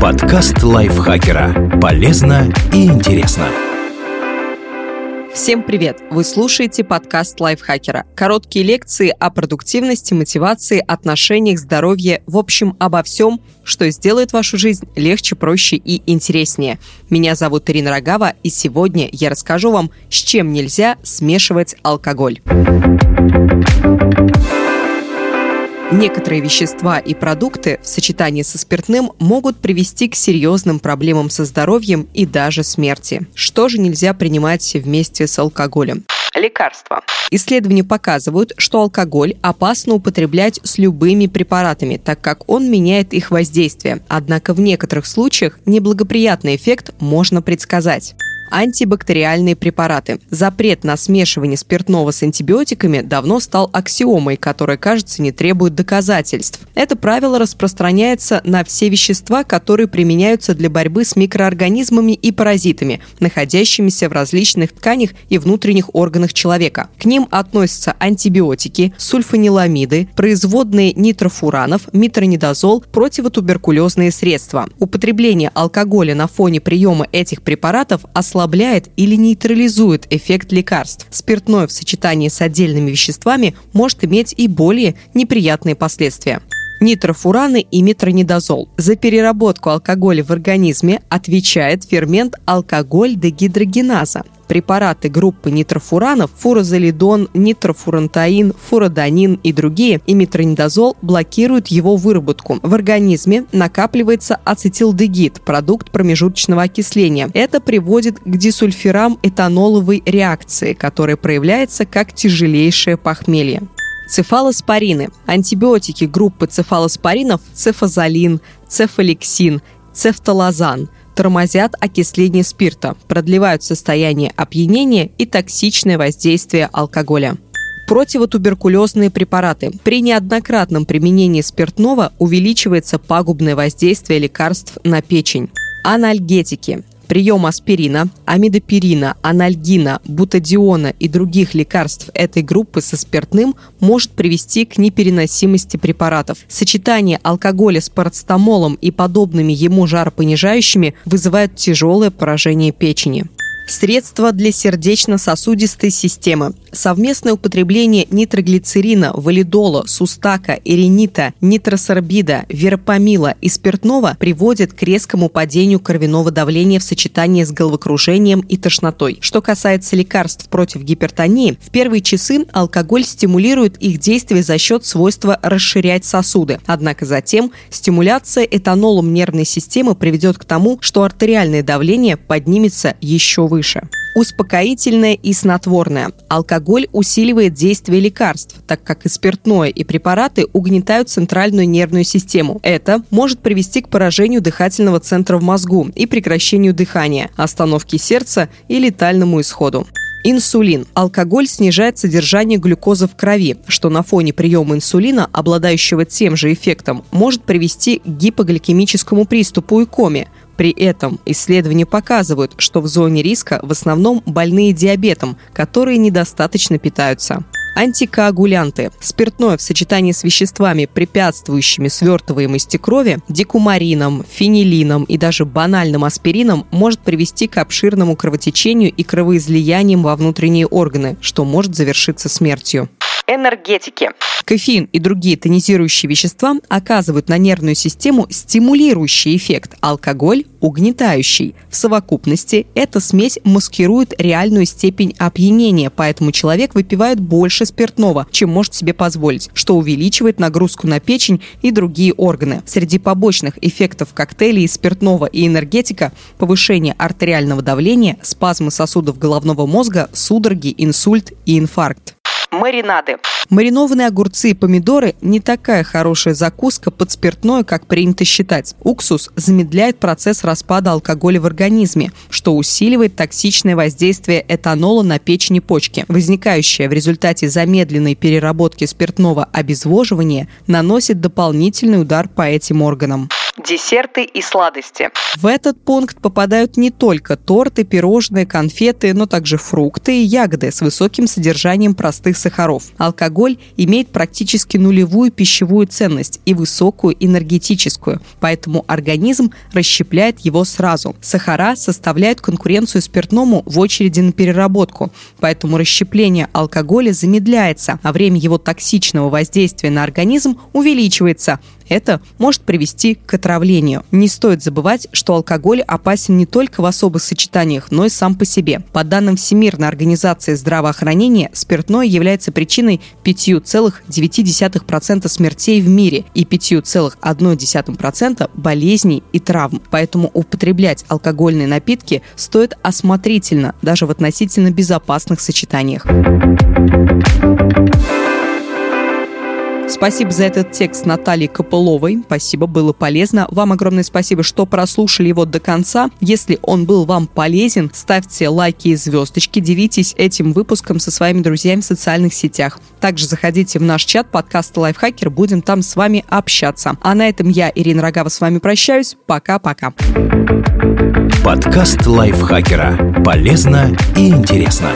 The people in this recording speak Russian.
Подкаст лайфхакера. Полезно и интересно. Всем привет! Вы слушаете подкаст лайфхакера. Короткие лекции о продуктивности, мотивации, отношениях, здоровье, в общем, обо всем, что сделает вашу жизнь легче, проще и интереснее. Меня зовут Ирина Рогава, и сегодня я расскажу вам, с чем нельзя смешивать алкоголь. Некоторые вещества и продукты в сочетании со спиртным могут привести к серьезным проблемам со здоровьем и даже смерти. Что же нельзя принимать вместе с алкоголем? Лекарства. Исследования показывают, что алкоголь опасно употреблять с любыми препаратами, так как он меняет их воздействие. Однако в некоторых случаях неблагоприятный эффект можно предсказать антибактериальные препараты. Запрет на смешивание спиртного с антибиотиками давно стал аксиомой, которая, кажется, не требует доказательств. Это правило распространяется на все вещества, которые применяются для борьбы с микроорганизмами и паразитами, находящимися в различных тканях и внутренних органах человека. К ним относятся антибиотики, сульфаниламиды, производные нитрофуранов, митронидозол, противотуберкулезные средства. Употребление алкоголя на фоне приема этих препаратов ослабляет ослабляет или нейтрализует эффект лекарств. Спиртное в сочетании с отдельными веществами может иметь и более неприятные последствия нитрофураны и метронидозол. За переработку алкоголя в организме отвечает фермент алкоголь-дегидрогеназа. Препараты группы нитрофуранов, фурозолидон, нитрофурантаин, фуродонин и другие, и метронидозол блокируют его выработку. В организме накапливается ацетилдегид, продукт промежуточного окисления. Это приводит к дисульфирам этаноловой реакции, которая проявляется как тяжелейшее похмелье. Цефалоспорины. Антибиотики группы цефалоспоринов цефазолин, цефалексин, цефталазан тормозят окисление спирта, продлевают состояние опьянения и токсичное воздействие алкоголя противотуберкулезные препараты. При неоднократном применении спиртного увеличивается пагубное воздействие лекарств на печень. Анальгетики. Прием аспирина, амидопирина, анальгина, бутадиона и других лекарств этой группы со спиртным может привести к непереносимости препаратов. Сочетание алкоголя с парацетамолом и подобными ему жаропонижающими вызывает тяжелое поражение печени. Средства для сердечно-сосудистой системы. Совместное употребление нитроглицерина, валидола, сустака, эринита, нитросорбида, веропамила и спиртного приводит к резкому падению кровяного давления в сочетании с головокружением и тошнотой. Что касается лекарств против гипертонии, в первые часы алкоголь стимулирует их действие за счет свойства расширять сосуды. Однако затем стимуляция этанолом нервной системы приведет к тому, что артериальное давление поднимется еще выше выше. Успокоительное и снотворное. Алкоголь усиливает действие лекарств, так как и спиртное, и препараты угнетают центральную нервную систему. Это может привести к поражению дыхательного центра в мозгу и прекращению дыхания, остановке сердца и летальному исходу. Инсулин. Алкоголь снижает содержание глюкозы в крови, что на фоне приема инсулина, обладающего тем же эффектом, может привести к гипогликемическому приступу и коме. При этом исследования показывают, что в зоне риска в основном больные диабетом, которые недостаточно питаются антикоагулянты. Спиртное в сочетании с веществами, препятствующими свертываемости крови, декумарином, фенилином и даже банальным аспирином может привести к обширному кровотечению и кровоизлияниям во внутренние органы, что может завершиться смертью энергетики. Кофеин и другие тонизирующие вещества оказывают на нервную систему стимулирующий эффект, алкоголь – угнетающий. В совокупности эта смесь маскирует реальную степень опьянения, поэтому человек выпивает больше спиртного, чем может себе позволить, что увеличивает нагрузку на печень и другие органы. Среди побочных эффектов коктейлей спиртного и энергетика – повышение артериального давления, спазмы сосудов головного мозга, судороги, инсульт и инфаркт. Маринады. Маринованные огурцы и помидоры не такая хорошая закуска под спиртное, как принято считать. Уксус замедляет процесс распада алкоголя в организме, что усиливает токсичное воздействие этанола на печень и почки. Возникающее в результате замедленной переработки спиртного обезвоживания наносит дополнительный удар по этим органам десерты и сладости. В этот пункт попадают не только торты, пирожные, конфеты, но также фрукты и ягоды с высоким содержанием простых сахаров. Алкоголь имеет практически нулевую пищевую ценность и высокую энергетическую, поэтому организм расщепляет его сразу. Сахара составляют конкуренцию спиртному в очереди на переработку, поэтому расщепление алкоголя замедляется, а время его токсичного воздействия на организм увеличивается. Это может привести к отравлению. Не стоит забывать, что алкоголь опасен не только в особых сочетаниях, но и сам по себе. По данным Всемирной организации здравоохранения, спиртное является причиной 5,9% смертей в мире и 5,1% болезней и травм. Поэтому употреблять алкогольные напитки стоит осмотрительно, даже в относительно безопасных сочетаниях. Спасибо за этот текст Натальи Копыловой. Спасибо, было полезно. Вам огромное спасибо, что прослушали его до конца. Если он был вам полезен, ставьте лайки и звездочки, делитесь этим выпуском со своими друзьями в социальных сетях. Также заходите в наш чат подкаста Лайфхакер, будем там с вами общаться. А на этом я, Ирина Рогава, с вами прощаюсь. Пока-пока. Подкаст Лайфхакера. Полезно и интересно.